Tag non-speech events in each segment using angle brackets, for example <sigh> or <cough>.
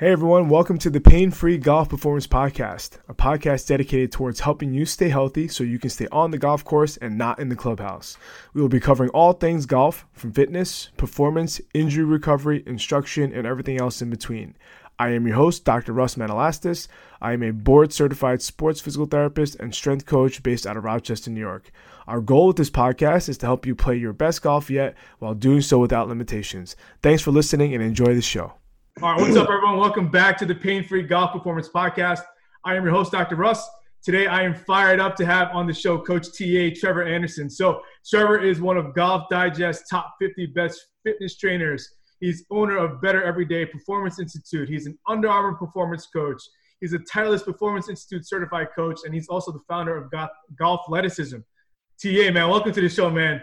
Hey everyone, welcome to the Pain Free Golf Performance Podcast, a podcast dedicated towards helping you stay healthy so you can stay on the golf course and not in the clubhouse. We will be covering all things golf, from fitness, performance, injury recovery, instruction, and everything else in between. I am your host, Dr. Russ Manalastas. I am a board certified sports physical therapist and strength coach based out of Rochester, New York. Our goal with this podcast is to help you play your best golf yet while doing so without limitations. Thanks for listening and enjoy the show. All right, what's up, everyone? Welcome back to the Pain Free Golf Performance Podcast. I am your host, Dr. Russ. Today, I am fired up to have on the show Coach TA Trevor Anderson. So, Trevor is one of Golf Digest's top 50 best fitness trainers. He's owner of Better Everyday Performance Institute. He's an Under Armour performance coach. He's a Titleist Performance Institute certified coach, and he's also the founder of Golf Athleticism. TA, man, welcome to the show, man.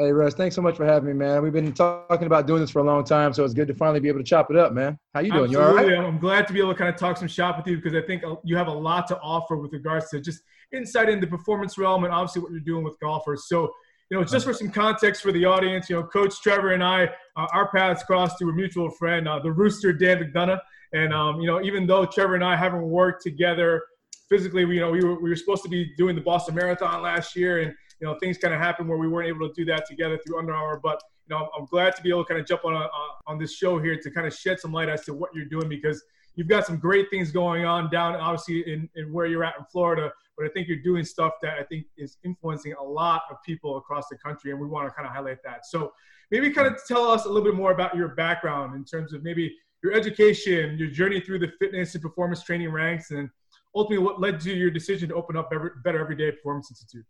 Hey, Russ, thanks so much for having me, man. We've been talking about doing this for a long time, so it's good to finally be able to chop it up, man. How you doing? Absolutely. You all right? I'm glad to be able to kind of talk some shop with you because I think uh, you have a lot to offer with regards to just insight in the performance realm and obviously what you're doing with golfers. So, you know, just for some context for the audience, you know, Coach Trevor and I, uh, our paths crossed through a mutual friend, uh, the Rooster Dan McDonough. And, um, you know, even though Trevor and I haven't worked together physically, we, you know, we were, we were supposed to be doing the Boston Marathon last year and, you know, things kind of happened where we weren't able to do that together through Under Armour. But you know, I'm glad to be able to kind of jump on a, uh, on this show here to kind of shed some light as to what you're doing because you've got some great things going on down, obviously, in, in where you're at in Florida. But I think you're doing stuff that I think is influencing a lot of people across the country, and we want to kind of highlight that. So maybe kind of tell us a little bit more about your background in terms of maybe your education, your journey through the fitness and performance training ranks, and ultimately what led to your decision to open up Better Everyday Performance Institute.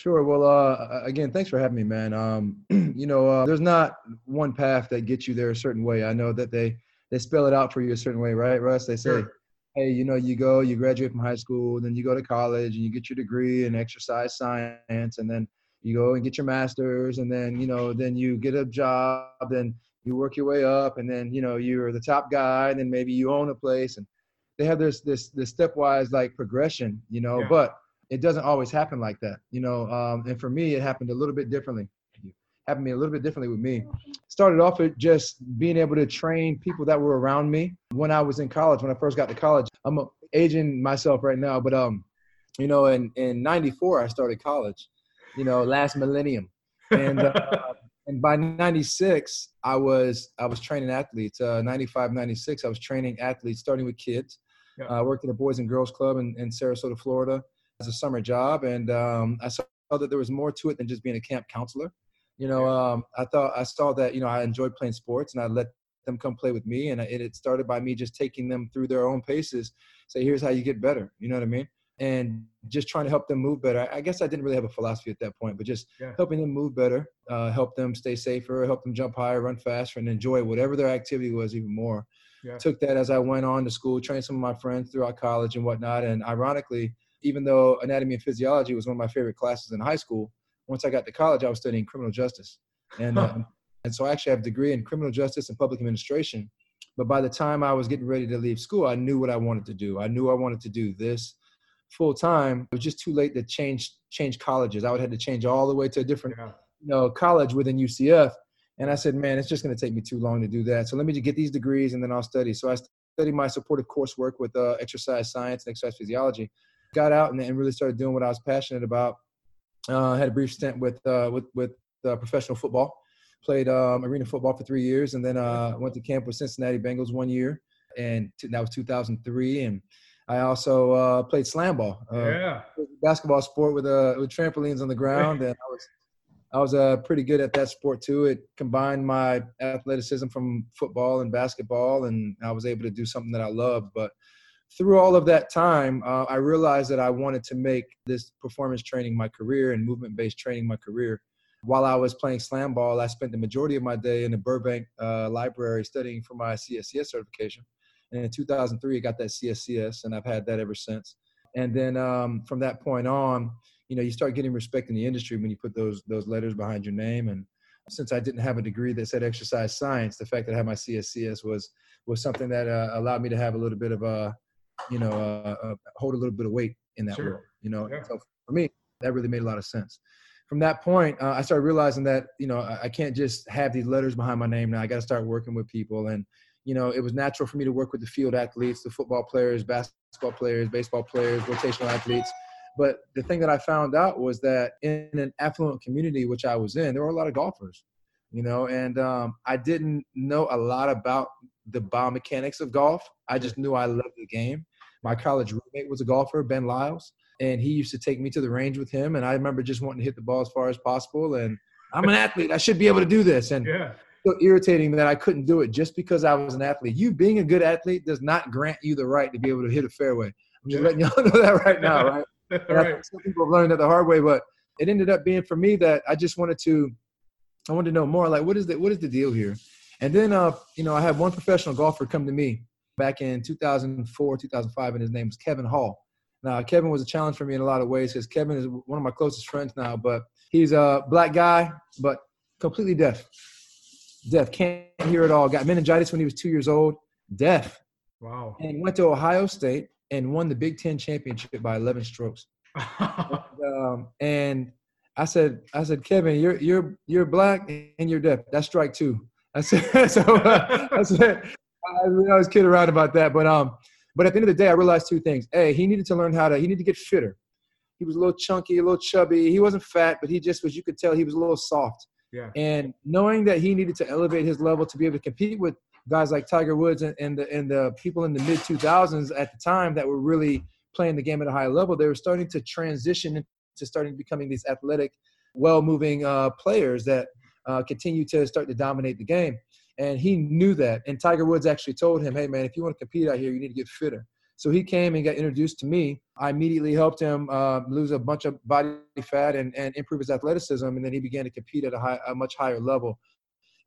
Sure. Well, uh, again, thanks for having me, man. Um, <clears throat> you know, uh, there's not one path that gets you there a certain way. I know that they they spell it out for you a certain way, right, Russ? They say, sure. hey, you know, you go, you graduate from high school, then you go to college and you get your degree in exercise science, and then you go and get your master's, and then you know, then you get a job, then you work your way up, and then you know, you're the top guy, and then maybe you own a place, and they have this this this stepwise like progression, you know, yeah. but it doesn't always happen like that, you know. Um, and for me, it happened a little bit differently. It happened me a little bit differently with me. Started off with just being able to train people that were around me when I was in college. When I first got to college, I'm aging myself right now, but um, you know, in in '94 I started college, you know, last millennium, and. Uh, <laughs> and by 96 i was i was training athletes uh, 95 96 i was training athletes starting with kids yeah. i worked at a boys and girls club in, in sarasota florida as a summer job, and um, I saw that there was more to it than just being a camp counselor. You know, um, I thought I saw that you know I enjoyed playing sports, and I let them come play with me, and it, it started by me just taking them through their own paces. Say, here's how you get better. You know what I mean? And just trying to help them move better. I guess I didn't really have a philosophy at that point, but just yeah. helping them move better, uh, help them stay safer, help them jump higher, run faster, and enjoy whatever their activity was even more. Yeah. Took that as I went on to school, trained some of my friends throughout college and whatnot. And ironically, even though anatomy and physiology was one of my favorite classes in high school, once I got to college, I was studying criminal justice. And, huh. um, and so I actually have a degree in criminal justice and public administration. But by the time I was getting ready to leave school, I knew what I wanted to do. I knew I wanted to do this full time. It was just too late to change change colleges. I would have to change all the way to a different yeah. you know, college within UCF. And I said, man, it's just going to take me too long to do that. So let me just get these degrees and then I'll study. So I studied my supportive coursework with uh, exercise science and exercise physiology got out and, and really started doing what I was passionate about. Uh, had a brief stint with uh, with with uh, professional football. Played um, arena football for three years, and then uh, went to camp with Cincinnati Bengals one year, and t- that was 2003. And I also uh, played slam ball, uh, yeah, basketball sport with uh, with trampolines on the ground, <laughs> and I was I was uh, pretty good at that sport too. It combined my athleticism from football and basketball, and I was able to do something that I loved. But through all of that time, uh, I realized that I wanted to make this performance training my career and movement based training my career. While I was playing slam ball, I spent the majority of my day in the Burbank uh, library studying for my CSCS certification. And in 2003, I got that CSCS, and I've had that ever since. And then um, from that point on, you know, you start getting respect in the industry when you put those those letters behind your name. And since I didn't have a degree that said exercise science, the fact that I had my CSCS was was something that uh, allowed me to have a little bit of a you know, uh, uh, hold a little bit of weight in that sure. world, you know. Yeah. So for me, that really made a lot of sense. From that point, uh, I started realizing that, you know, I, I can't just have these letters behind my name now. I got to start working with people. And, you know, it was natural for me to work with the field athletes, the football players, basketball players, baseball players, rotational athletes. But the thing that I found out was that in an affluent community, which I was in, there were a lot of golfers, you know, and um, I didn't know a lot about the biomechanics of golf. I just knew I loved the game. My college roommate was a golfer, Ben Lyles, and he used to take me to the range with him. And I remember just wanting to hit the ball as far as possible. And I'm an athlete. I should be able to do this. And yeah. so irritating that I couldn't do it just because I was an athlete. You being a good athlete does not grant you the right to be able to hit a fairway. I'm just letting y'all <laughs> know that right now, right? <laughs> right. Some people have learned that the hard way, but it ended up being for me that I just wanted to, I wanted to know more. Like, what is the what is the deal here? And then, uh, you know, I had one professional golfer come to me back in 2004, 2005, and his name was Kevin Hall. Now, Kevin was a challenge for me in a lot of ways because Kevin is one of my closest friends now, but he's a black guy, but completely deaf. Deaf, can't hear at all. Got meningitis when he was two years old, deaf. Wow. And went to Ohio State and won the Big Ten championship by 11 strokes. <laughs> and, um, and I said, I said, Kevin, you're you're you're black and you're deaf. That's strike two. I said, <laughs> so uh, I said, I, I was kidding around about that, but um, but at the end of the day, I realized two things. A, he needed to learn how to. He needed to get fitter. He was a little chunky, a little chubby. He wasn't fat, but he just was. You could tell he was a little soft. Yeah. And knowing that he needed to elevate his level to be able to compete with guys like Tiger Woods and, and the and the people in the mid 2000s at the time that were really playing the game at a high level, they were starting to transition into starting becoming these athletic, well-moving uh, players that uh, continue to start to dominate the game. And he knew that. And Tiger Woods actually told him, "Hey, man, if you want to compete out here, you need to get fitter." So he came and got introduced to me. I immediately helped him uh, lose a bunch of body fat and, and improve his athleticism. And then he began to compete at a, high, a much higher level.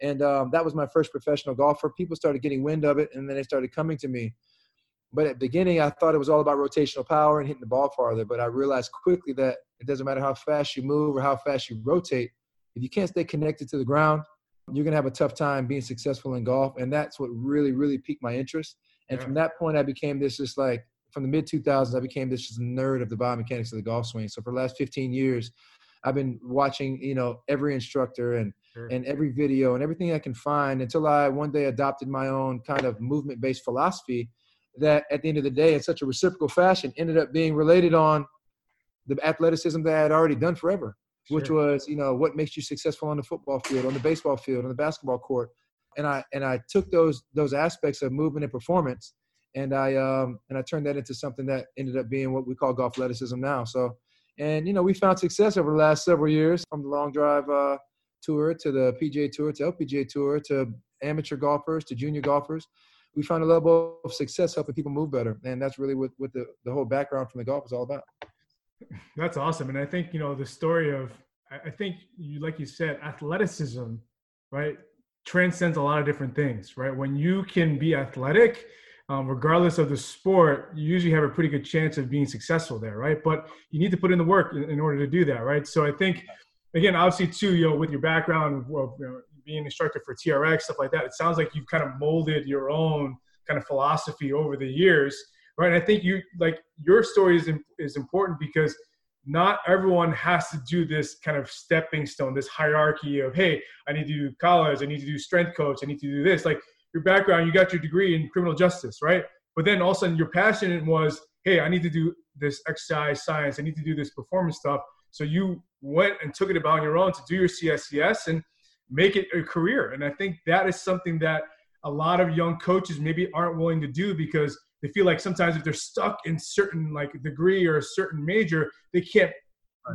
And um, that was my first professional golfer. People started getting wind of it, and then they started coming to me. But at the beginning, I thought it was all about rotational power and hitting the ball farther. But I realized quickly that it doesn't matter how fast you move or how fast you rotate. If you can't stay connected to the ground, you're going to have a tough time being successful in golf. And that's what really, really piqued my interest. And Yeah. from that point, I became this just like from the mid 2000s, I became this just nerd of the biomechanics of the golf swing. So for the last 15 years, I've been watching, you know, every instructor and Sure. and every video and everything I can find until I one day adopted my own kind of movement based philosophy that at the end of the day, in such a reciprocal fashion, ended up being related on the athleticism that I had already done forever, which Sure. was, you know, what makes you successful on the football field, on the baseball field, on the basketball court. And I and I took those those aspects of movement and performance and I um and I turned that into something that ended up being what we call golf athleticism now. So and you know, we found success over the last several years from the long drive uh tour to the PGA tour to LPGA tour to amateur golfers to junior golfers. We found a level of success helping people move better. And that's really what, what the, the whole background from the golf is all about. That's awesome. And I think, you know, the story of, I think you, like you said, athleticism, right, transcends a lot of different things, right? When you can be athletic, um, regardless of the sport, you usually have a pretty good chance of being successful there, right? But you need to put in the work in, in order to do that, right? So I think, again, obviously, too, you know, with your background, you know, being instructor for TRX, stuff like that, it sounds like you've kind of molded your own kind of philosophy over the years, right? I think you like your story is is important because not everyone has to do this kind of stepping stone, this hierarchy of hey, I need to do college, I need to do strength coach, I need to do this. Like your background, you got your degree in criminal justice, right? But then all of a sudden your passion was, hey, I need to do this exercise science, I need to do this performance stuff. So you went and took it about on your own to do your CSCS and make it a career. And I think that is something that a lot of young coaches maybe aren't willing to do because they feel like sometimes if they're stuck in certain like degree or a certain major, they can't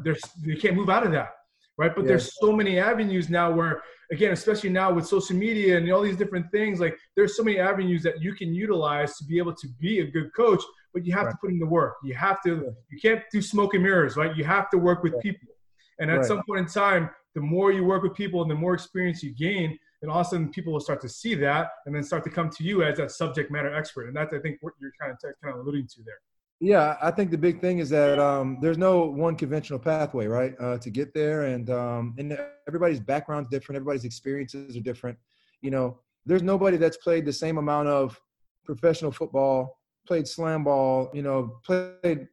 they're, they can't move out of that, right? But there's so many avenues now where again, especially now with social media and all these different things, like there's so many avenues that you can utilize to be able to be a good coach. But you have Right. to put in the work. You have to. You can't do smoke and mirrors, right? You have to work with Right. people. And at Right. some point in time, the more you work with people and the more experience you gain, then all of a sudden people will start to see that and then start to come to you as that subject matter expert. And that's I think what you're kind of kind of alluding to there. Yeah, I think the big thing is that um, there's no one conventional pathway, right, uh, to get there, and um, and everybody's background's different, everybody's experiences are different. You know, there's nobody that's played the same amount of professional football, played slam ball, you know, played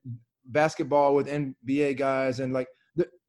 basketball with NBA guys, and like,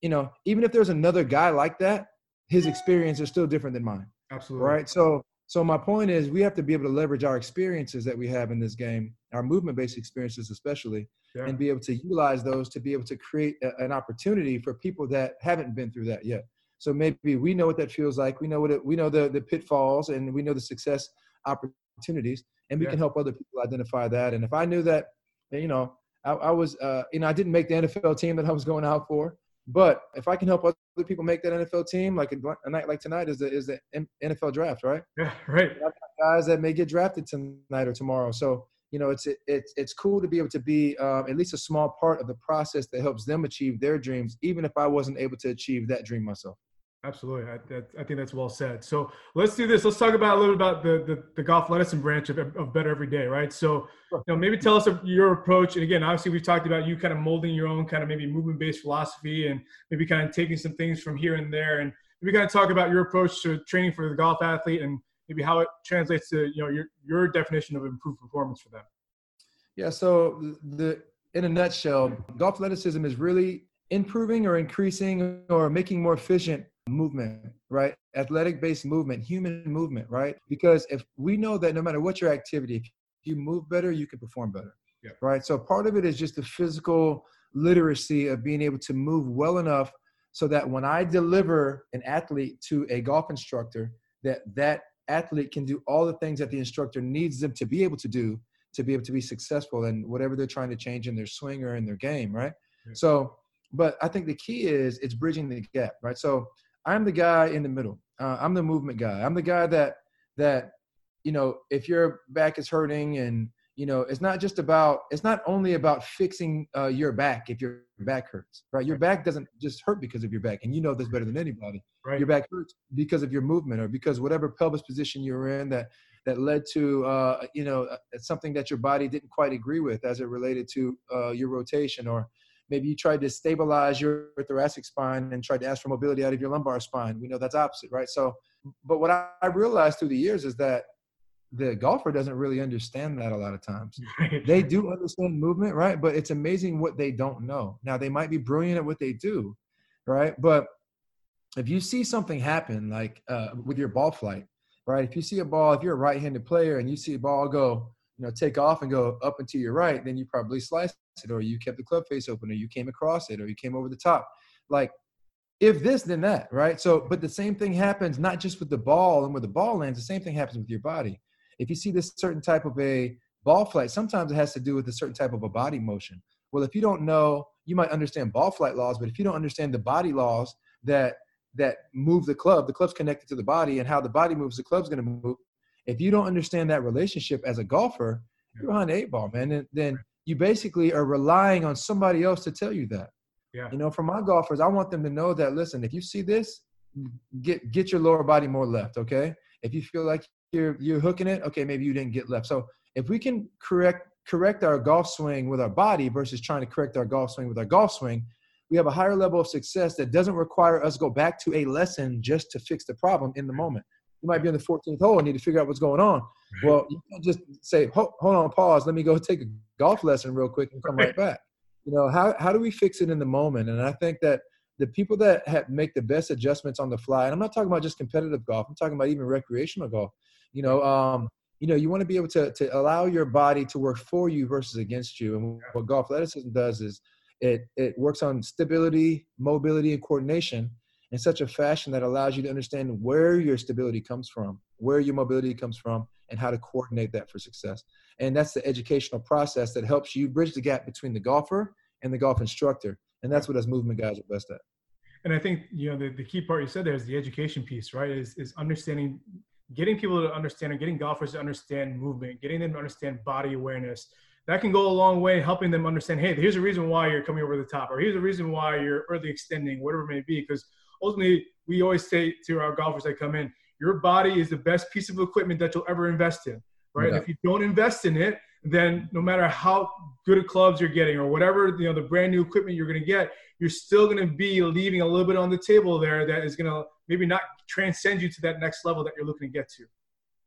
you know, even if there's another guy like that, his experience is still different than mine Absolutely. right? So So my point is, we have to be able to leverage our experiences that we have in this game, our movement-based experiences especially, yeah. and be able to utilize those to be able to create a, an opportunity for people that haven't been through that yet. So maybe we know what that feels like. We know what it, we know the the pitfalls, and we know the success opportunities, and we yeah. can help other people identify that. And if I knew that, you know, I, I was, uh, you know, I didn't make the NFL team that I was going out for, but if I can help other people make that NFL team, like a, night like tonight is the is the NFL draft, right? <laughs> Yeah, right. Guys that may get drafted tonight or tomorrow. So you know, it's it's it's cool to be able to be um, at least a small part of the process that helps them achieve their dreams, even if I wasn't able to achieve that dream myself. Absolutely. I, I, think that's well said. So let's do this. Let's talk about a little bit about the, the, the golf medicine branch of, of Better Every Day, right? So, you know, maybe tell us your approach. And again, obviously we've talked about you kind of molding your own kind of maybe movement based philosophy and maybe kind of taking some things from here and there. And maybe kind of talk about your approach to training for the golf athlete and maybe how it translates to, you know, your, your definition of improved performance for them. Yeah. So the, in a nutshell, golf athleticism is really improving or increasing or making more efficient movement, right? Athletic based movement, human movement, right? Because if we know that no matter what your activity, if you move better, you can perform better, yeah. right? So part of it is just the physical literacy of being able to move well enough so that when I deliver an athlete to a golf instructor, that that athlete can do all the things that the instructor needs them to be able to do to be able to be successful in whatever they're trying to change in their swing or in their game, right? Yeah. So, but I think the key is it's bridging the gap, right? So I'm the guy in the middle. Uh, I'm the movement guy. I'm the guy that that you know if your back is hurting and you know it's not just about it's not only about fixing uh, your back if your back hurts right your back doesn't just hurt because of your back and you know this better than anybody right. your back hurts because of your movement or because whatever pelvis position you're in that that led to uh, you know uh, something that your body didn't quite agree with as it related to uh, your rotation or maybe you tried to stabilize your thoracic spine and tried to ask for mobility out of your lumbar spine. We know that's opposite, right? So, but what I, realized through the years is that the golfer doesn't really understand that a lot of times. <laughs> they do understand movement, right? But it's amazing what they don't know. Now, they might be brilliant at what they do, right? But if you see something happen, like uh, with your ball flight, right? If you see a ball, if you're a right handed player and you see a ball go, you know, take off and go up and to your right, then you probably sliced it, or you kept the club face open, or you came across it, or you came over the top. Like, if this, then that, right? So, but the same thing happens not just with the ball and where the ball lands. The same thing happens with your body. If you see this certain type of a ball flight, sometimes it has to do with a certain type of a body motion. Well, if you don't know, you might understand ball flight laws, but if you don't understand the body laws that that move the club, the club's connected to the body, and how the body moves, the club's going to move. If you don't understand that relationship as a golfer, you're behind the eight ball, man. And then you basically are relying on somebody else to tell you that. Yeah. You know, for my golfers, I want them to know that listen, if you see this, mm-hmm. get get your lower body more left, okay? If you feel like you're you're hooking it, okay, maybe you didn't get left. So if we can correct correct our golf swing with our body versus trying to correct our golf swing with our golf swing, we have a higher level of success that doesn't require us go back to a lesson just to fix the problem in the moment. You might be on the 14th hole and need to figure out what's going on. Well, you can't just say, hold, on, pause. Let me go take a golf lesson real quick and come right back. You know, how, how do we fix it in the moment? And I think that the people that have, make the best adjustments on the fly, and I'm not talking about just competitive golf, I'm talking about even recreational golf. You know, um, you know, you want to be able to, to allow your body to work for you versus against you. And what golf athleticism does is it, it works on stability, mobility, and coordination in such a fashion that allows you to understand where your stability comes from, where your mobility comes from, and how to coordinate that for success. And that's the educational process that helps you bridge the gap between the golfer and the golf instructor. And that's what us movement guys are best at. And I think, you know, the, the key part you said there is the education piece, right? Is, is understanding, getting people to understand or getting golfers to understand movement, getting them to understand body awareness. That can go a long way helping them understand, hey, here's a reason why you're coming over the top, or here's a reason why you're early extending, whatever it may be. Because ultimately, we always say to our golfers that come in, your body is the best piece of equipment that you'll ever invest in, right? Yeah. If you don't invest in it, then no matter how good of clubs you're getting or whatever you know the brand new equipment you're going to get, you're still going to be leaving a little bit on the table there that is going to maybe not transcend you to that next level that you're looking to get to.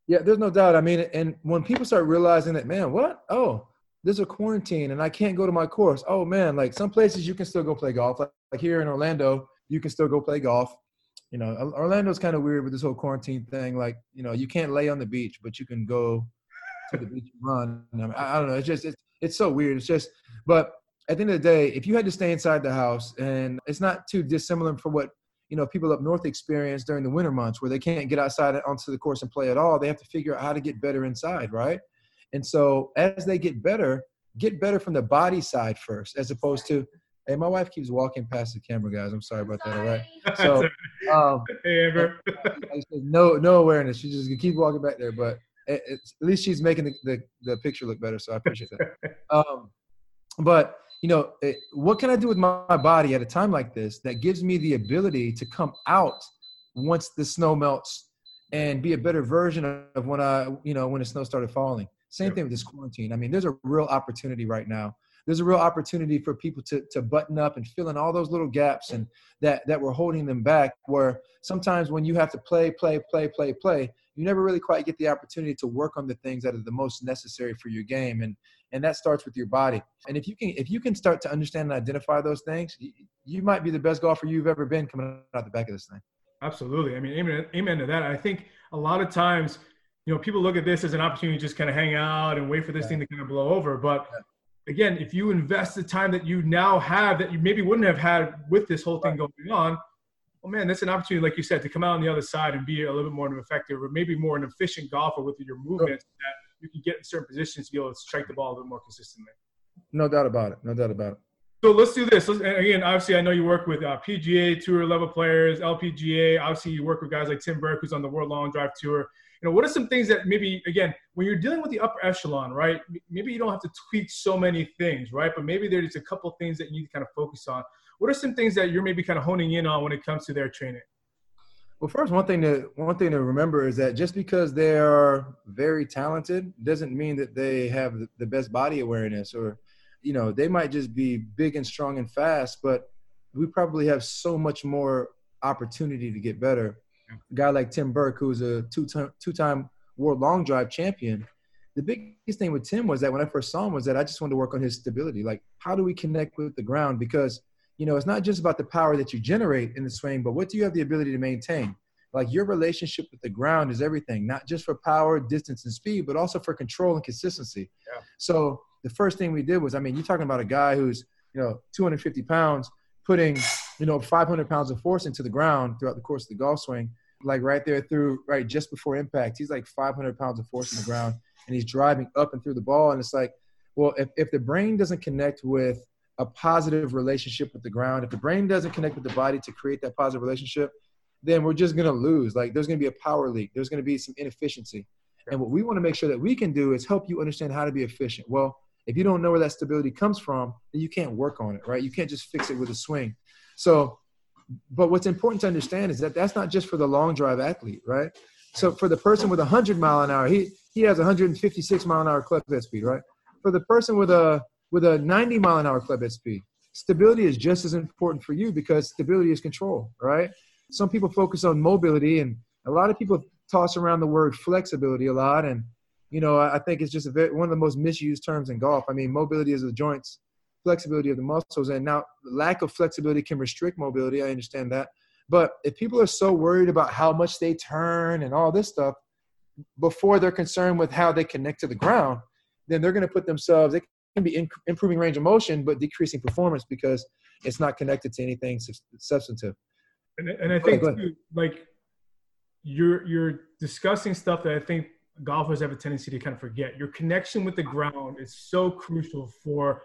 Yeah, there's no doubt. I mean, and when people start realizing that, man, what? Oh, there's a quarantine and I can't go to my course. Oh man, like some places you can still go play golf. Like, like here in Orlando, you can still go play golf. You know, Orlando's kind of weird with this whole quarantine thing. Like, you know, you can't lay on the beach, but you can go to the beach and run. I, mean, I, I don't know. It's just it's it's so weird. It's just, but at the end of the day, if you had to stay inside the house, and it's not too dissimilar from what you know people up north experience during the winter months, where they can't get outside onto the course and play at all. They have to figure out how to get better inside, right? And so as they get better, get better from the body side first, as opposed to Hey, my wife keeps walking past the camera, guys. I'm sorry about sorry. that. All right. So, <laughs> um, hey, Amber. no, no awareness. She just keep walking back there, but at least she's making the, the, the, picture look better. So I appreciate that. <laughs> Um, but you know, it, what can I do with my, my body at a time like this that gives me the ability to come out once the snow melts and be a better version of when I, you know, when the snow started falling. Same thing with this quarantine. I mean, there's a real opportunity right now there's a real opportunity for people to, to button up and fill in all those little gaps and that, that were holding them back where sometimes when you have to play, play, play, play, play, you never really quite get the opportunity to work on the things that are the most necessary for your game. And, and that starts with your body. And if you can, if you can start to understand and identify those things, you, you might be the best golfer you've ever been coming out the back of this thing. Absolutely. I mean, amen, amen to that. I think a lot of times, you know, people look at this as an opportunity to just kind of hang out and wait for this yeah. thing to kind of blow over. But again, if you invest the time that you now have that you maybe wouldn't have had with this whole thing going on, well, man, that's an opportunity, like you said, to come out on the other side and be a little bit more effective or maybe more an efficient golfer with your movements that you can get in certain positions to be able to strike the ball a little more consistently. No doubt about it. No doubt about it. So let's do this. Let's, again, obviously, I know you work with uh, PGA Tour level players, LPGA. Obviously, you work with guys like Tim Burke, who's on the World Long Drive Tour know, what are some things that maybe again, when you're dealing with the upper echelon, right? Maybe you don't have to tweak so many things, right? But maybe there's a couple things that you need to kind of focus on. What are some things that you're maybe kind of honing in on when it comes to their training? Well, first, one thing to one thing to remember is that just because they are very talented doesn't mean that they have the best body awareness, or you know, they might just be big and strong and fast, but we probably have so much more opportunity to get better a guy like Tim Burke, who's a two-time two-time world long drive champion. The biggest thing with Tim was that when I first saw him was that I just wanted to work on his stability. Like, how do we connect with the ground? Because you know, it's not just about the power that you generate in the swing, but what do you have the ability to maintain? Like your relationship with the ground is everything, not just for power, distance, and speed, but also for control and consistency. Yeah. So the first thing we did was, I mean, you're talking about a guy who's, you know, 250 pounds, putting, you know, 500 pounds of force into the ground throughout the course of the golf swing like right there through right just before impact. He's like 500 pounds of force in the ground, and he's driving up and through the ball. And it's like, well, if if the brain doesn't connect with a positive relationship with the ground, if the brain doesn't connect with the body to create that positive relationship, then we're just gonna lose. Like there's gonna be a power leak. There's gonna be some inefficiency. And what we want to make sure that we can do is help you understand how to be efficient. Well, if you don't know where that stability comes from, then you can't work on it, right? You can't just fix it with a swing. So but what's important to understand is that that's not just for the long drive athlete, right? So for the person with a 100 mile an hour, he he has 156 mile an hour club head speed, right? For the person with a with a 90 mile an hour club head speed, stability is just as important for you because stability is control, right? Some people focus on mobility, and a lot of people toss around the word flexibility a lot, and you know I think it's just very, one of the most misused terms in golf. I mean, mobility is the joints flexibility of the muscles. And now, lack of flexibility can restrict mobility. I understand that. But if people are so worried about how much they turn and all this stuff before they're concerned with how they connect to the ground, then they're going to put themselves, they can be in, improving range of motion, but decreasing performance because it's not connected to anything substantive. And, and I think, too, like, you're, you're discussing stuff that I think golfers have a tendency to kind of forget. Your connection with the ground is so crucial for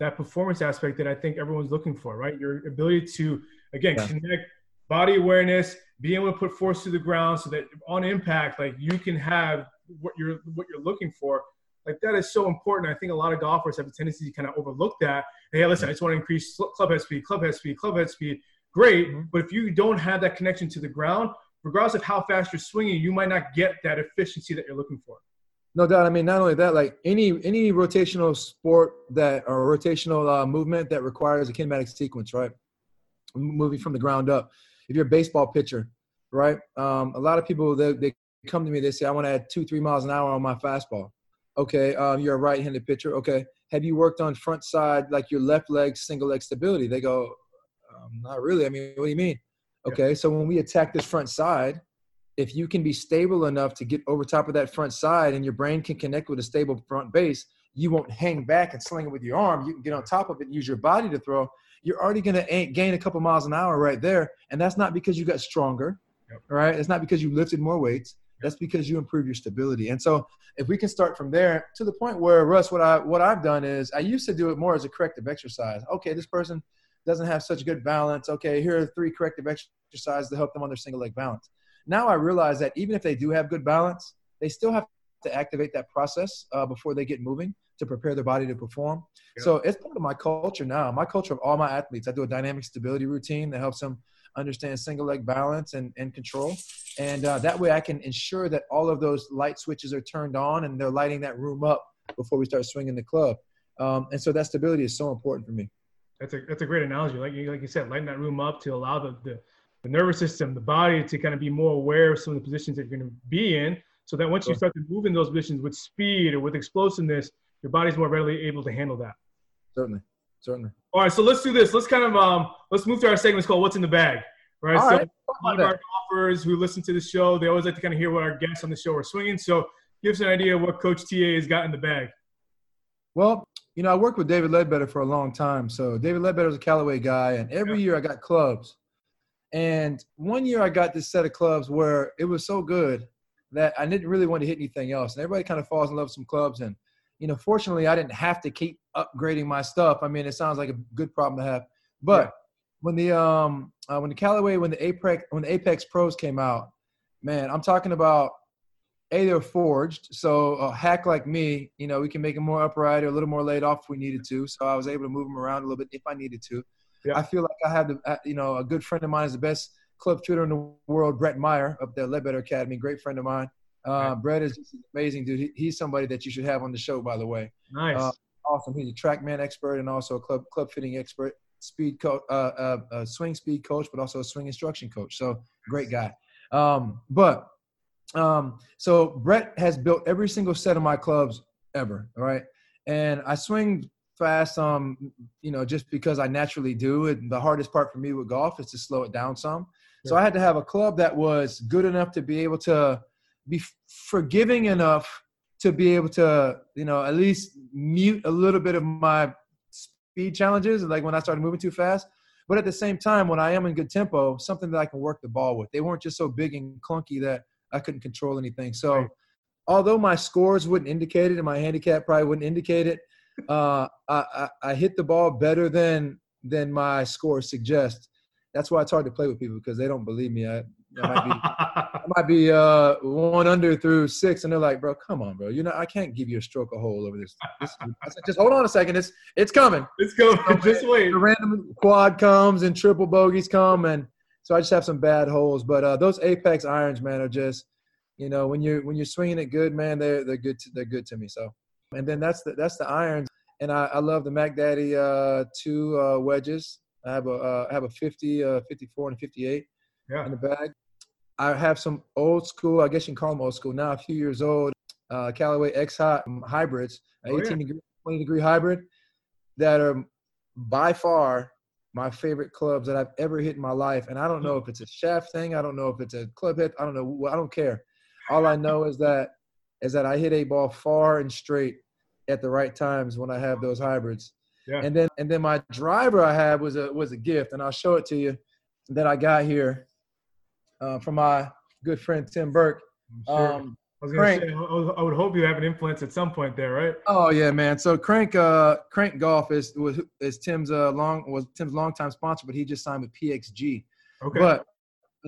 that performance aspect that I think everyone's looking for, right? Your ability to, again, yeah. connect body awareness, be able to put force to the ground so that on impact, like you can have what you're what you're looking for. Like that is so important. I think a lot of golfers have a tendency to kind of overlook that. Hey, listen, I just want to increase club head speed, club head speed, club head speed. Great, mm-hmm. but if you don't have that connection to the ground, regardless of how fast you're swinging, you might not get that efficiency that you're looking for. No doubt. I mean, not only that, like any any rotational sport that or rotational uh, movement that requires a kinematic sequence, right? Moving from the ground up. If you're a baseball pitcher, right? Um, a lot of people they, they come to me, they say, I want to add two, three miles an hour on my fastball. Okay, um, you're a right-handed pitcher. Okay, have you worked on front side, like your left leg single leg stability? They go, um, not really. I mean, what do you mean? Okay, so when we attack this front side, if you can be stable enough to get over top of that front side and your brain can connect with a stable front base, you won't hang back and sling it with your arm. You can get on top of it and use your body to throw. You're already going to gain a couple miles an hour right there. And that's not because you got stronger, yep. right? It's not because you lifted more weights. That's because you improve your stability. And so if we can start from there to the point where Russ, what I what I've done is I used to do it more as a corrective exercise. Okay, this person doesn't have such good balance. Okay, here are three corrective exercises to help them on their single leg balance. Now I realize that even if they do have good balance, they still have to activate that process uh, before they get moving to prepare their body to perform. Yeah. So it's part of my culture now. My culture of all my athletes. I do a dynamic stability routine that helps them understand single leg balance and, and control. And uh, that way I can ensure that all of those light switches are turned on and they're lighting that room up before we start swinging the club. Um, and so that stability is so important for me. That's a, that's a great analogy. Like you, like you said, lighting that room up to allow the, the, the nervous system, the body to kind of be more aware of some of the positions that you're going to be in. So that once you start to move in those positions with speed or with explosiveness, your body's more readily able to handle that. Certainly. Certainly. All right, so let's do this. Let's kind of um, let's move to our segment called "What's in the Bag." Right. All so right. a lot of our golfers who listen to the show, they always like to kind of hear what our guests on the show are swinging. So give us an idea of what Coach TA has got in the bag. Well, you know, I worked with David Leadbetter for a long time. So David Leadbetter was a Callaway guy, and every yeah. year I got clubs. And one year I got this set of clubs where it was so good that I didn't really want to hit anything else. And everybody kind of falls in love with some clubs. And, you know, fortunately, I didn't have to keep upgrading my stuff. I mean, it sounds like a good problem to have. But yeah. when the um uh, when the Callaway when the Apex when the Apex Pros came out, man, I'm talking about a they're forged, so a hack like me, you know, we can make them more upright or a little more laid off if we needed to. So I was able to move them around a little bit if I needed to. Yeah. I feel like I have the, uh, you know, a good friend of mine is the best club shooter in the world, Brett Meyer up there, Leadbetter Academy, great friend of mine. Uh, Brett is just amazing dude. He, he's somebody that you should have on the show, by the way. Nice. Uh, awesome. He's a TrackMan expert and also a club club fitting expert, speed coach, uh, uh, swing speed coach, but also a swing instruction coach. So great guy. Um, but um, so Brett has built every single set of my clubs ever. All right, and I swing fast. Um, you know, just because I naturally do. And the hardest part for me with golf is to slow it down some. So I had to have a club that was good enough to be able to be forgiving enough to be able to, you know, at least mute a little bit of my speed challenges, like when I started moving too fast. But at the same time, when I am in good tempo, something that I can work the ball with. They weren't just so big and clunky that I couldn't control anything. So, right. although my scores wouldn't indicate it and my handicap probably wouldn't indicate it, uh, I, I, I hit the ball better than than my score suggests. That's why it's hard to play with people because they don't believe me. I, I might be, I might be uh, one under through six, and they're like, "Bro, come on, bro. You know, I can't give you a stroke of hole over this." this I said, "Just hold on a second. It's it's coming. It's coming. <laughs> Just wait." The random quad comes and triple bogeys come, and so I just have some bad holes. But uh, those apex irons, man, are just, you know, when you're when you're swinging it good, man, they're they're good. To, they're good to me. So, and then that's the that's the irons, and I, I love the Mack Daddy uh, two uh, wedges. I have a uh, I have a 50, uh, 54, and 58 yeah. in the bag. I have some old school, I guess you can call them old school now, a few years old, uh, Callaway X Hot hybrids, oh, 18 yeah. degree, 20 degree hybrid that are by far my favorite clubs that I've ever hit in my life. And I don't know if it's a shaft thing. I don't know if it's a club hit. I don't know. I don't care. All I know is that is that I hit a ball far and straight at the right times when I have those hybrids. Yeah. And then and then my driver I had was a was a gift, and I'll show it to you that I got here uh, from my good friend Tim Burke. Sure. Um, I was gonna say, I would hope you have an influence at some point there, right? Oh yeah, man. So Crank, uh, Crank Golf is was is Tim's uh, long was Tim's longtime sponsor, but he just signed with PXG. Okay. But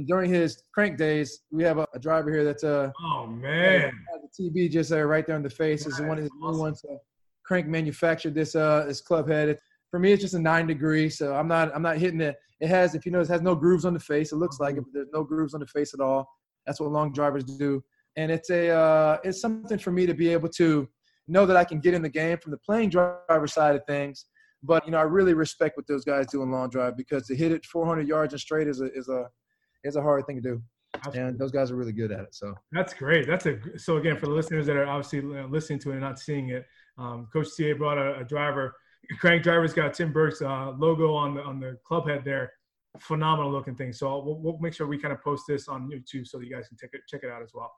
during his Crank days, we have a, a driver here that's uh oh man a TB just right there in the face. Is one of awesome. new ones. Crank manufactured this uh this club head. It, for me, it's just a nine degree, so I'm not I'm not hitting it. It has, if you notice, has no grooves on the face. It looks like it, but there's no grooves on the face at all. That's what long drivers do and it's a uh, it's something for me to be able to know that I can get in the game from the playing driver side of things. But you know, I really respect what those guys do in long drive because to hit it 400 yards and straight is a is a is a hard thing to do. Absolutely. And those guys are really good at it. So that's great. That's a so again for the listeners that are obviously listening to it and not seeing it, um, Coach TA brought a, a driver. Crank driver's got Tim Burke's uh, logo on the on the club head there. phenomenal looking thing. So we'll, we'll, make sure we kind of post this on YouTube so that you guys can take it, check it out as well.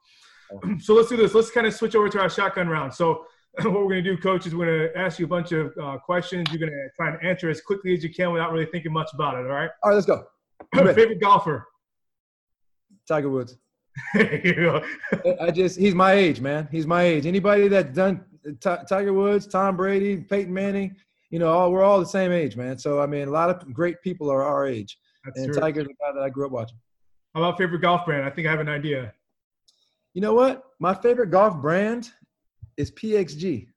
<clears throat> So let's do this. Let's kind of switch over to our shotgun round. So <clears throat> what we're going to do, coach, is we're going to ask you a bunch of uh, questions. You're going to try and answer as quickly as you can without really thinking much about it. All right. All right, let's go. <clears throat> Favorite golfer? Tiger Woods. <laughs> I just he's my age, man. He's my age. Anybody that's done T- Tiger Woods, Tom Brady, Peyton Manning, you know, all, we're all the same age, man. So I mean, a lot of great people are our age. That's and true. Tiger's the guy that I grew up watching. How about favorite golf brand? I think I have an idea. You know what? My favorite golf brand is PXG.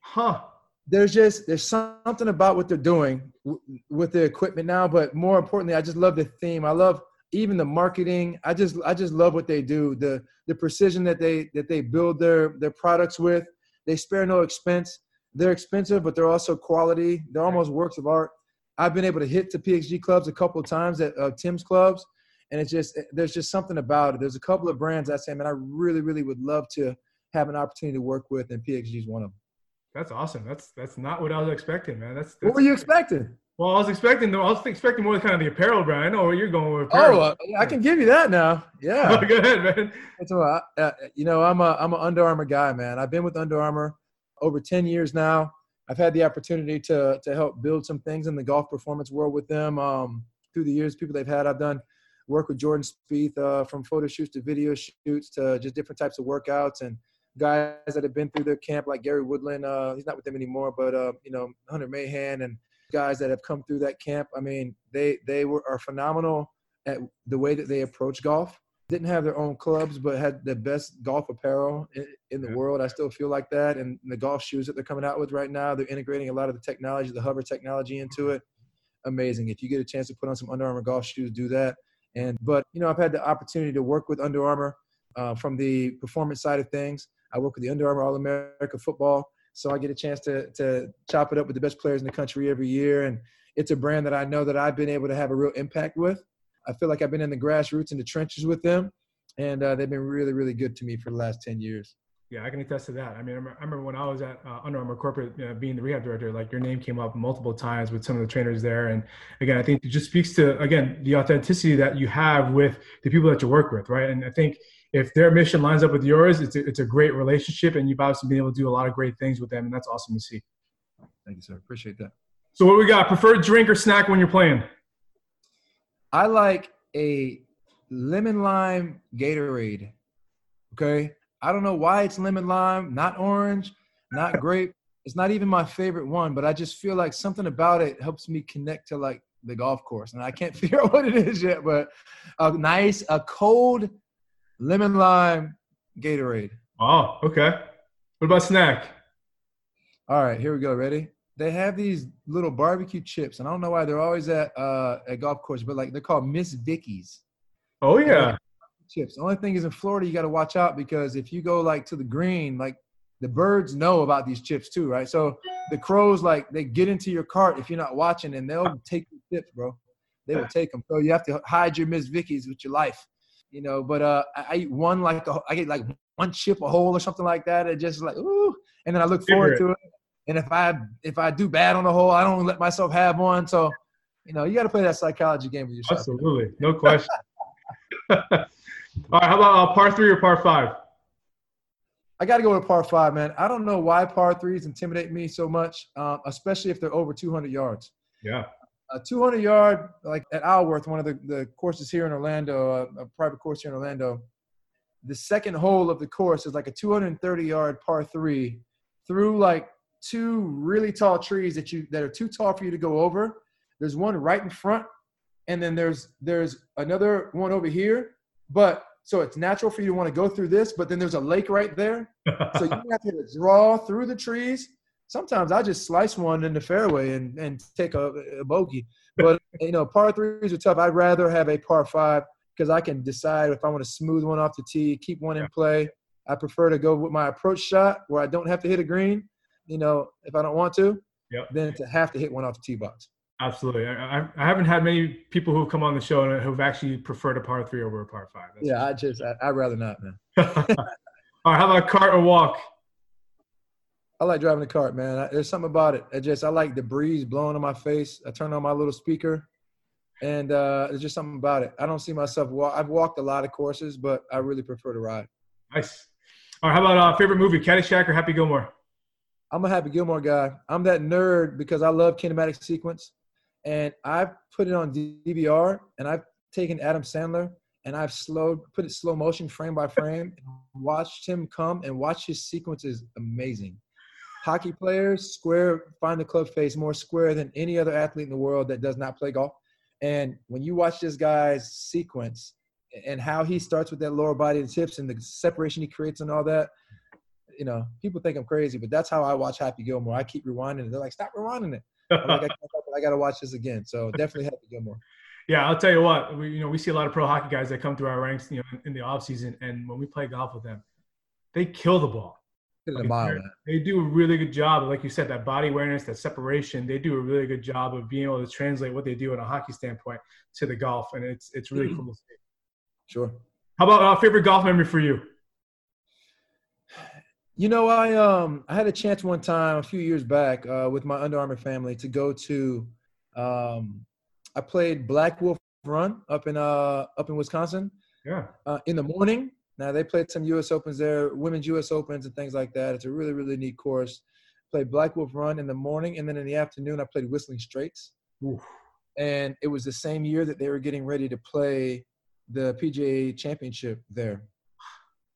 Huh. There's just there's something about what they're doing w- with the equipment now, but more importantly, I just love the theme. I love even the marketing. I just I just love what they do. The the precision that they that they build their their products with. They spare no expense. They're expensive, but they're also quality. They're almost works of art. I've been able to hit to PXG clubs a couple of times at uh, Tim's clubs, and it's just there's just something about it. There's a couple of brands I say, man, I really really would love to have an opportunity to work with, and PXG is one of them. That's awesome. That's that's not what I was expecting, man. That's, that's what were you expecting? Well, I was expecting I was expecting more kind of the apparel brand. I know where you're going with. Apparel. Oh, uh, I can give you that now. Yeah. <laughs> Go ahead, man. Uh, you know, I'm a I'm an Under Armour guy, man. I've been with Under Armour over 10 years now. I've had the opportunity to to help build some things in the golf performance world with them um, through the years. People they've had, I've done work with Jordan Spieth uh, from photo shoots to video shoots to just different types of workouts and guys that have been through their camp like Gary Woodland. Uh, he's not with them anymore, but uh, you know Hunter Mahan and guys that have come through that camp. I mean, they they were are phenomenal at the way that they approach golf. Didn't have their own clubs, but had the best golf apparel in, in the world. I still feel like that. And the golf shoes that they're coming out with right now, they're integrating a lot of the technology, the hover technology into it. Amazing. If you get a chance to put on some Under Armour golf shoes, do that. And but you know, I've had the opportunity to work with Under Armour uh, from the performance side of things. I work with the Under Armour All America football so I get a chance to to chop it up with the best players in the country every year, and it's a brand that I know that I've been able to have a real impact with. I feel like I've been in the grassroots in the trenches with them, and uh, they've been really, really good to me for the last ten years. Yeah, I can attest to that. I mean, I remember when I was at uh, Under Armour corporate, uh, being the rehab director, like your name came up multiple times with some of the trainers there. And again, I think it just speaks to again the authenticity that you have with the people that you work with, right? And I think if their mission lines up with yours, it's a, it's a great relationship, and you've obviously been able to do a lot of great things with them, and that's awesome to see. Thank you, sir. Appreciate that. So, what we got? Preferred drink or snack when you're playing? I like a lemon lime Gatorade. Okay, I don't know why it's lemon lime, not orange, not <laughs> grape. It's not even my favorite one, but I just feel like something about it helps me connect to like the golf course, and I can't <laughs> figure out what it is yet. But a nice, a cold lemon lime Gatorade. Oh, okay. What about snack? All right, here we go. Ready? They have these little barbecue chips, and I don't know why they're always at uh, at golf course, but like they're called Miss Vickie's. Oh yeah. Chips. The only thing is in Florida, you got to watch out because if you go like to the green, like the birds know about these chips too, right? So the crows like they get into your cart if you're not watching, and they'll take the chips, bro. They will take them. So you have to hide your Miss Vickie's with your life you know. But uh, I, eat one like a, I get like one chip a hole or something like that. It just like ooh, and then I look forward to it. And if I if I do bad on the hole, I don't let myself have one. So, you know, you got to play that psychology game with yourself. Absolutely, no question. <laughs> All right, how about uh, par three or par five? I got to go with a par five, man. I don't know why par threes intimidate me so much, um, especially if they're over 200 yards. Yeah a 200 yard, like at Isleworth, one of the, the courses here in Orlando, a, a private course here in Orlando. The second hole of the course is like a 230 yard par three through like two really tall trees that you that are too tall for you to go over. There's one right in front, and then there's there's another one over here. But so it's natural for you to want to go through this, but then there's a lake right there. <laughs> so you have to draw through the trees sometimes I just slice one in the fairway and, and take a, a bogey. But <laughs> you know, par threes are tough. I'd rather have a par five because I can decide if I want to smooth one off the tee, keep one in play. I prefer to go with my approach shot where I don't have to hit a green. You know, if I don't want to, yep. than to have to hit one off the tee box. Absolutely. I, I haven't had many people who've come on the show and who've actually preferred a par three over a par five. That's yeah, I just I, would rather not, man. <laughs> All right, how about cart or walk? I like driving the cart, man. I, there's something about it. I just I like the breeze blowing on my face. I turn on my little speaker, and uh, there's just something about it. I don't see myself. Walk, I've walked a lot of courses, but I really prefer to ride. Nice. All right, how about uh, favorite movie, Caddyshack or Happy Gilmore? I'm a Happy Gilmore guy. I'm that nerd because I love kinematic sequence, and I've put it on DVR, and I've taken Adam Sandler and I've slowed, put it slow motion, frame by frame, watched him come and watch his sequence is amazing. Hockey players square find the club face more square than any other athlete in the world that does not play golf. And when you watch this guy's sequence and how he starts with that lower body and hips and the separation he creates and all that, you know, people think I'm crazy, but that's how I watch Happy Gilmore. I keep rewinding it. They're like, stop rewinding it. I'm like, I, I got to watch this again. So <laughs> definitely Happy Gilmore. Yeah, I'll tell you what. We, you know, we see a lot of pro hockey guys that come through our ranks, you know, in the off season, and when we play golf with them, they kill the ball. They do a really good job, like you said, that body awareness, that separation. They do a really good job of being able to translate what they do in a hockey standpoint to the golf, and it's it's really mm-hmm. cool to see. Sure. How about uh, favorite golf memory for you? You know, I um I had a chance one time a few years back uh, with my Under Armour family to go to um I played Black Wolf Run up in uh up in Wisconsin. Yeah. Uh, in the morning. Now they played some U.S. Opens there, women's U.S. Opens and things like that. It's a really really neat course. Played Black Wolf Run in the morning, and then in the afternoon I played Whistling Straits. Oof. And it was the same year that they were getting ready to play the PGA Championship there.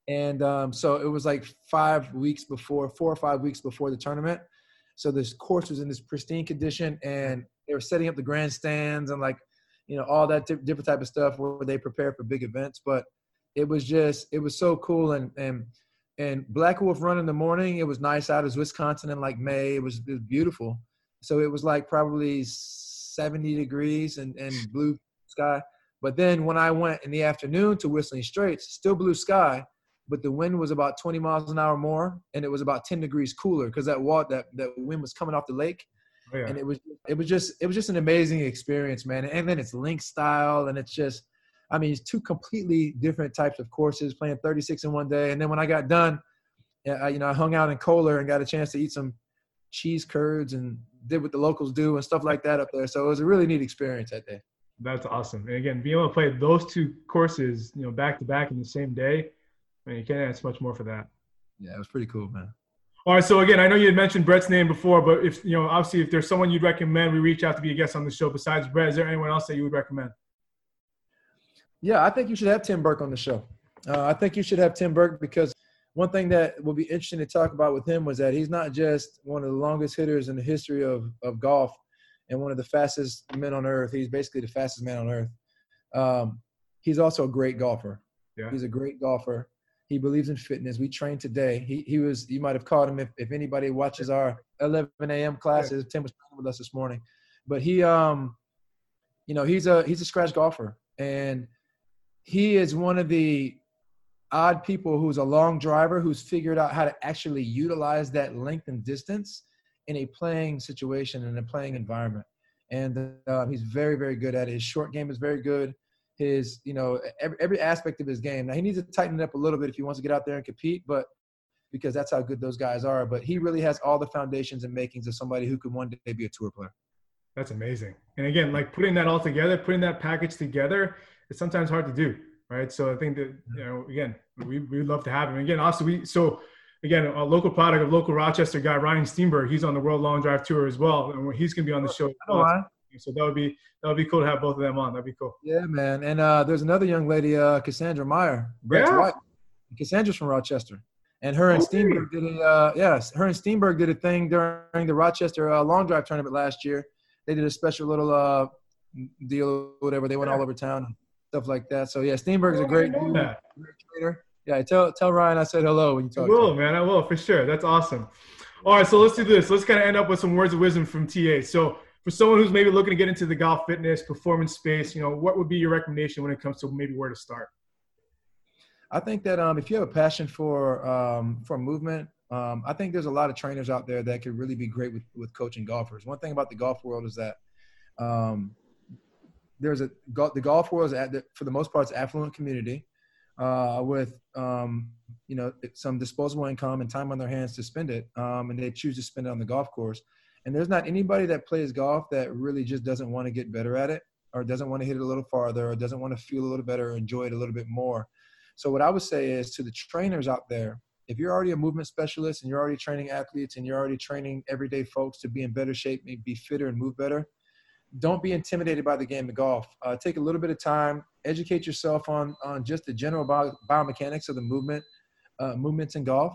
And um, so it was like five weeks before, four or five weeks before the tournament. So this course was in this pristine condition, and they were setting up the grandstands and like you know all that t- different type of stuff where they prepare for big events but it was just it was so cool. And and and black wolf run in the morning it was nice out as wisconsin in like may. It was, it was beautiful. So it was like probably 70 degrees and, and blue sky. But then when i went in the afternoon to whistling straits still blue sky but the wind was about 20 miles an hour more and it was about 10 degrees cooler because that water that, that wind was coming off the lake. Oh, yeah. And it was it was just it was just an amazing experience, man. And then it's link style, and it's just, I mean, it's two completely different types of courses. Playing 36 in one day, and then when I got done, I, you know, I hung out in Kohler and got a chance to eat some cheese curds and did what the locals do and stuff like that up there. So it was a really neat experience that day. That's awesome. And again, being able to play those two courses, you know, back to back in the same day, I mean, you can't ask much more for that. Yeah, it was pretty cool, man. All right. So again, I know you had mentioned Brett's name before, but if you know, obviously, if there's someone you'd recommend, we reach out to be a guest on the show. Besides Brett, is there anyone else that you would recommend? Yeah, I think you should have Tim Burke on the show. Uh, I think you should have Tim Burke because one thing that will be interesting to talk about with him was that he's not just one of the longest hitters in the history of, of golf and one of the fastest men on earth. He's basically the fastest man on earth. Um, he's also a great golfer. Yeah. He's a great golfer. He believes in fitness. We train today. He he was. You might have caught him if, if anybody watches our 11 a.m. classes. Tim was with us this morning, but he um, you know, he's a he's a scratch golfer, and he is one of the odd people who's a long driver who's figured out how to actually utilize that length and distance in a playing situation in a playing environment. And uh, he's very, very good at it. His short game is very good his, you know, every, every aspect of his game. Now he needs to tighten it up a little bit if he wants to get out there and compete, but because that's how good those guys are. But he really has all the foundations and makings of somebody who could one day be a tour player. That's amazing. And again, like putting that all together, putting that package together, it's sometimes hard to do, right? So I think that you know, again, we we'd love to have him. Again, also we so again a local product of local Rochester guy Ryan Steenberg. He's on the World Long Drive Tour as well, and he's going to be on the show. So that would be that would be cool to have both of them on. That'd be cool. Yeah, man. And uh, there's another young lady, uh, Cassandra Meyer, Brett's yeah. wife. Cassandra's from Rochester, and her and okay. Steenberg did a uh, yes, her and Steenberg did a thing during the Rochester uh, Long Drive tournament last year. They did a special little uh, deal, whatever. They went yeah. all over town, stuff like that. So yeah, Steenberg's a great dude, great trainer. Yeah, tell tell Ryan I said hello when you talk. I will, man. I will for sure. That's awesome. All right, so let's do this. Let's kind of end up with some words of wisdom from TA. So for someone who's maybe looking to get into the golf fitness performance space, you know, what would be your recommendation when it comes to maybe where to start? I think that um, if you have a passion for um, for movement, um, I think there's a lot of trainers out there that could really be great with, with coaching golfers. One thing about the golf world is that um, there's a the golf world is at the, for the most part it's affluent community uh, with um, you know some disposable income and time on their hands to spend it, um, and they choose to spend it on the golf course. And there's not anybody that plays golf that really just doesn't want to get better at it. or doesn't want to hit it a little farther or doesn't want to feel a little better or enjoy it a little bit more. So what I would say is to the trainers out there, if you're already a movement specialist and you're already training athletes and you're already training everyday folks to be in better shape, maybe be fitter and move better, don't be intimidated by the game of golf. Uh, take a little bit of time, educate yourself on on just the general bio, biomechanics of the movement, uh, movements in golf,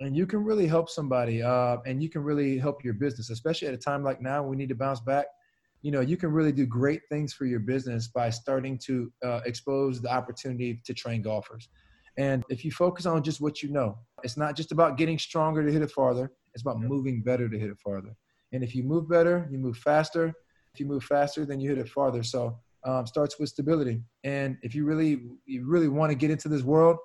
and you can really help somebody. Uh, and you can really help your business, especially at a time like now when we need to bounce back. You know, you can really do great things for your business by starting to uh, expose the opportunity to train golfers. And if you focus on just what you know, it's not just about getting stronger to hit it farther. It's about moving better to hit it farther. And if you move better, you move faster. If you move faster, then you hit it farther. So um, starts with stability. And if you really, you really want to get into this world,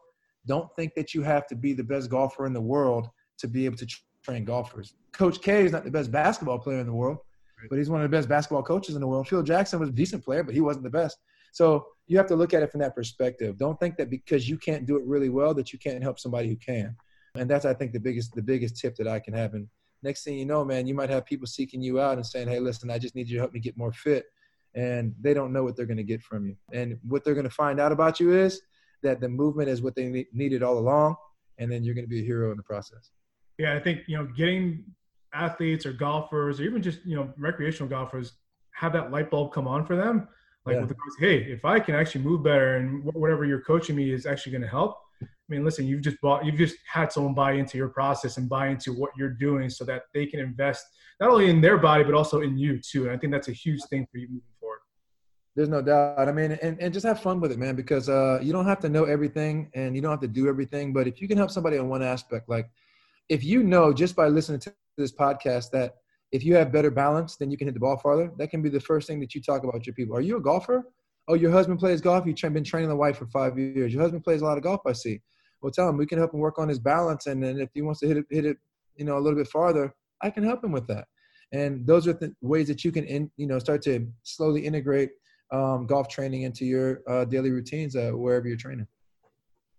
don't think that you have to be the best golfer in the world to be able to train golfers. Coach K is not the best basketball player in the world, but he's one of the best basketball coaches in the world. Phil Jackson was a decent player, but he wasn't the best. So you have to look at it from that perspective. Don't think that because you can't do it really well that you can't help somebody who can. And that's I think the biggest the biggest tip that I can have. And next thing you know, man, you might have people seeking you out and saying, "Hey, listen, I just need you to help me get more fit." And they don't know what they're going to get from you. And what they're going to find out about you is that the movement is what they needed all along, and then you're going to be a hero in the process. Yeah, I think you know, getting athletes or golfers or even just you know recreational golfers have that light bulb come on for them like yeah. with the hey, if I can actually move better and whatever you're coaching me is actually going to help. I mean, listen, you've just bought, you've just had someone buy into your process and buy into what you're doing so that they can invest not only in their body but also in you too. And I think that's a huge thing for you moving forward. There's no doubt. I mean, and, and just have fun with it, man, because uh, you don't have to know everything and you don't have to do everything. But if you can help somebody in one aspect, like if you know just by listening to this podcast that if you have better balance, then you can hit the ball farther. That can be the first thing that you talk about your people. Are you a golfer? Oh, your husband plays golf. You've been training the wife for five years. Your husband plays a lot of golf, I see. Well, tell him we can help him work on his balance, and then if he wants to hit it, hit it, you know, a little bit farther, I can help him with that. And those are the ways that you can, in, you know, start to slowly integrate um, golf training into your uh, daily routines uh, wherever you're training.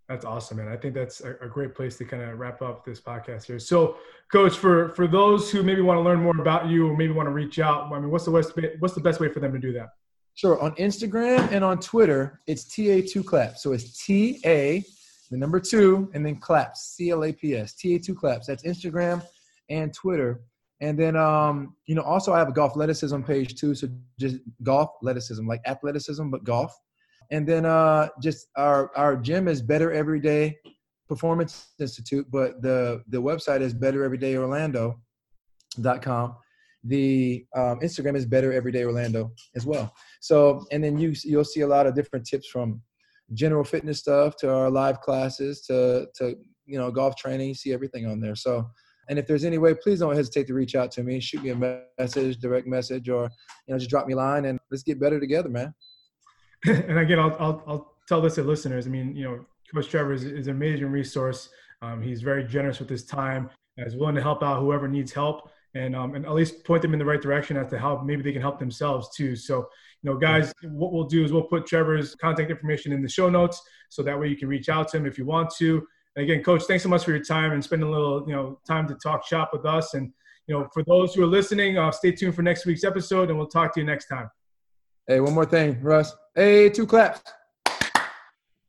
That's awesome, man. I think that's a, a great place to kind of wrap up this podcast here. So, Coach, for for those who maybe want to learn more about you or maybe want to reach out, I mean, what's the best what's the best way for them to do that? Sure. On Instagram and on Twitter, it's TA2 Claps. So it's T A, the number two, and then claps, C L A P S, TA2 Claps. That's Instagram and Twitter. And then, um, you know, also I have a golf athleticism page too. So just golf athleticism, like athleticism, but golf. And then uh, just our our gym is Better Everyday Performance Institute, but the the website is Better Every Day bettereverydayorlando.com. The um, Instagram is Better Everyday Orlando as well. So, and then you you'll see a lot of different tips from general fitness stuff to our live classes to to you know golf training. You see everything on there. So, and if there's any way, please don't hesitate to reach out to me. Shoot me a message, direct message, or you know just drop me a line and let's get better together, man. <laughs> and again, I'll, I'll, I'll tell this to listeners. I mean, you know, Coach Trevor is, is an amazing resource. Um, he's very generous with his time. He's willing to help out whoever needs help, and um, and at least point them in the right direction as to how maybe they can help themselves too. So, you know, guys, what we'll do is we'll put Trevor's contact information in the show notes, so that way you can reach out to him if you want to. And again, Coach, thanks so much for your time and spending a little, you know, time to talk shop with us. And you know, for those who are listening, uh, stay tuned for next week's episode, and we'll talk to you next time. Hey, one more thing, Russ. Hey, two claps.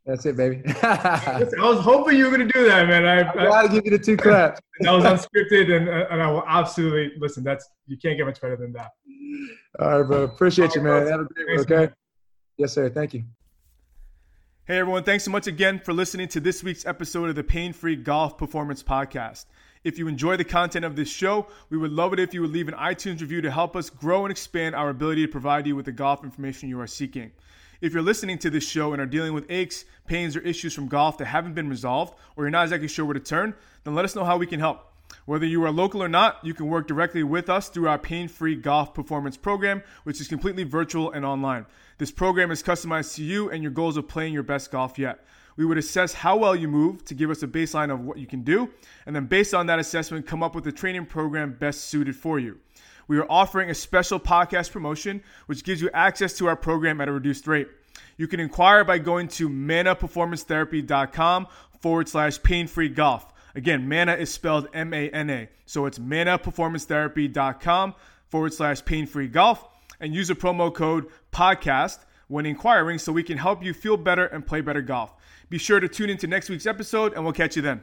That's it, baby. <laughs> I was hoping you were going to do that, man. I, I gotta give you the two claps. <laughs> that was unscripted, and uh, and I will absolutely listen. That's you can't get much better than that. All right, bro. Appreciate you, man. Have a great one, okay? Man. Yes, sir. Thank you. Hey, everyone. Thanks so much again for listening to this week's episode of the Pain Free Golf Performance Podcast. If you enjoy the content of this show, we would love it if you would leave an iTunes review to help us grow and expand our ability to provide you with the golf information you are seeking. If you're listening to this show and are dealing with aches, pains, or issues from golf that haven't been resolved, or you're not exactly sure where to turn, then let us know how we can help. Whether you are local or not, you can work directly with us through our pain free golf performance program, which is completely virtual and online. This program is customized to you and your goals of playing your best golf yet. We would assess how well you move to give us a baseline of what you can do, and then based on that assessment, come up with a training program best suited for you. We are offering a special podcast promotion, which gives you access to our program at a reduced rate. You can inquire by going to manaperformancetherapy.com forward slash pain free golf. Again, mana is spelled M A N A. So it's manaperformancetherapy.com forward slash pain free golf. and use the promo code podcast when inquiring so we can help you feel better and play better golf. Be sure to tune into next week's episode, and we'll catch you then.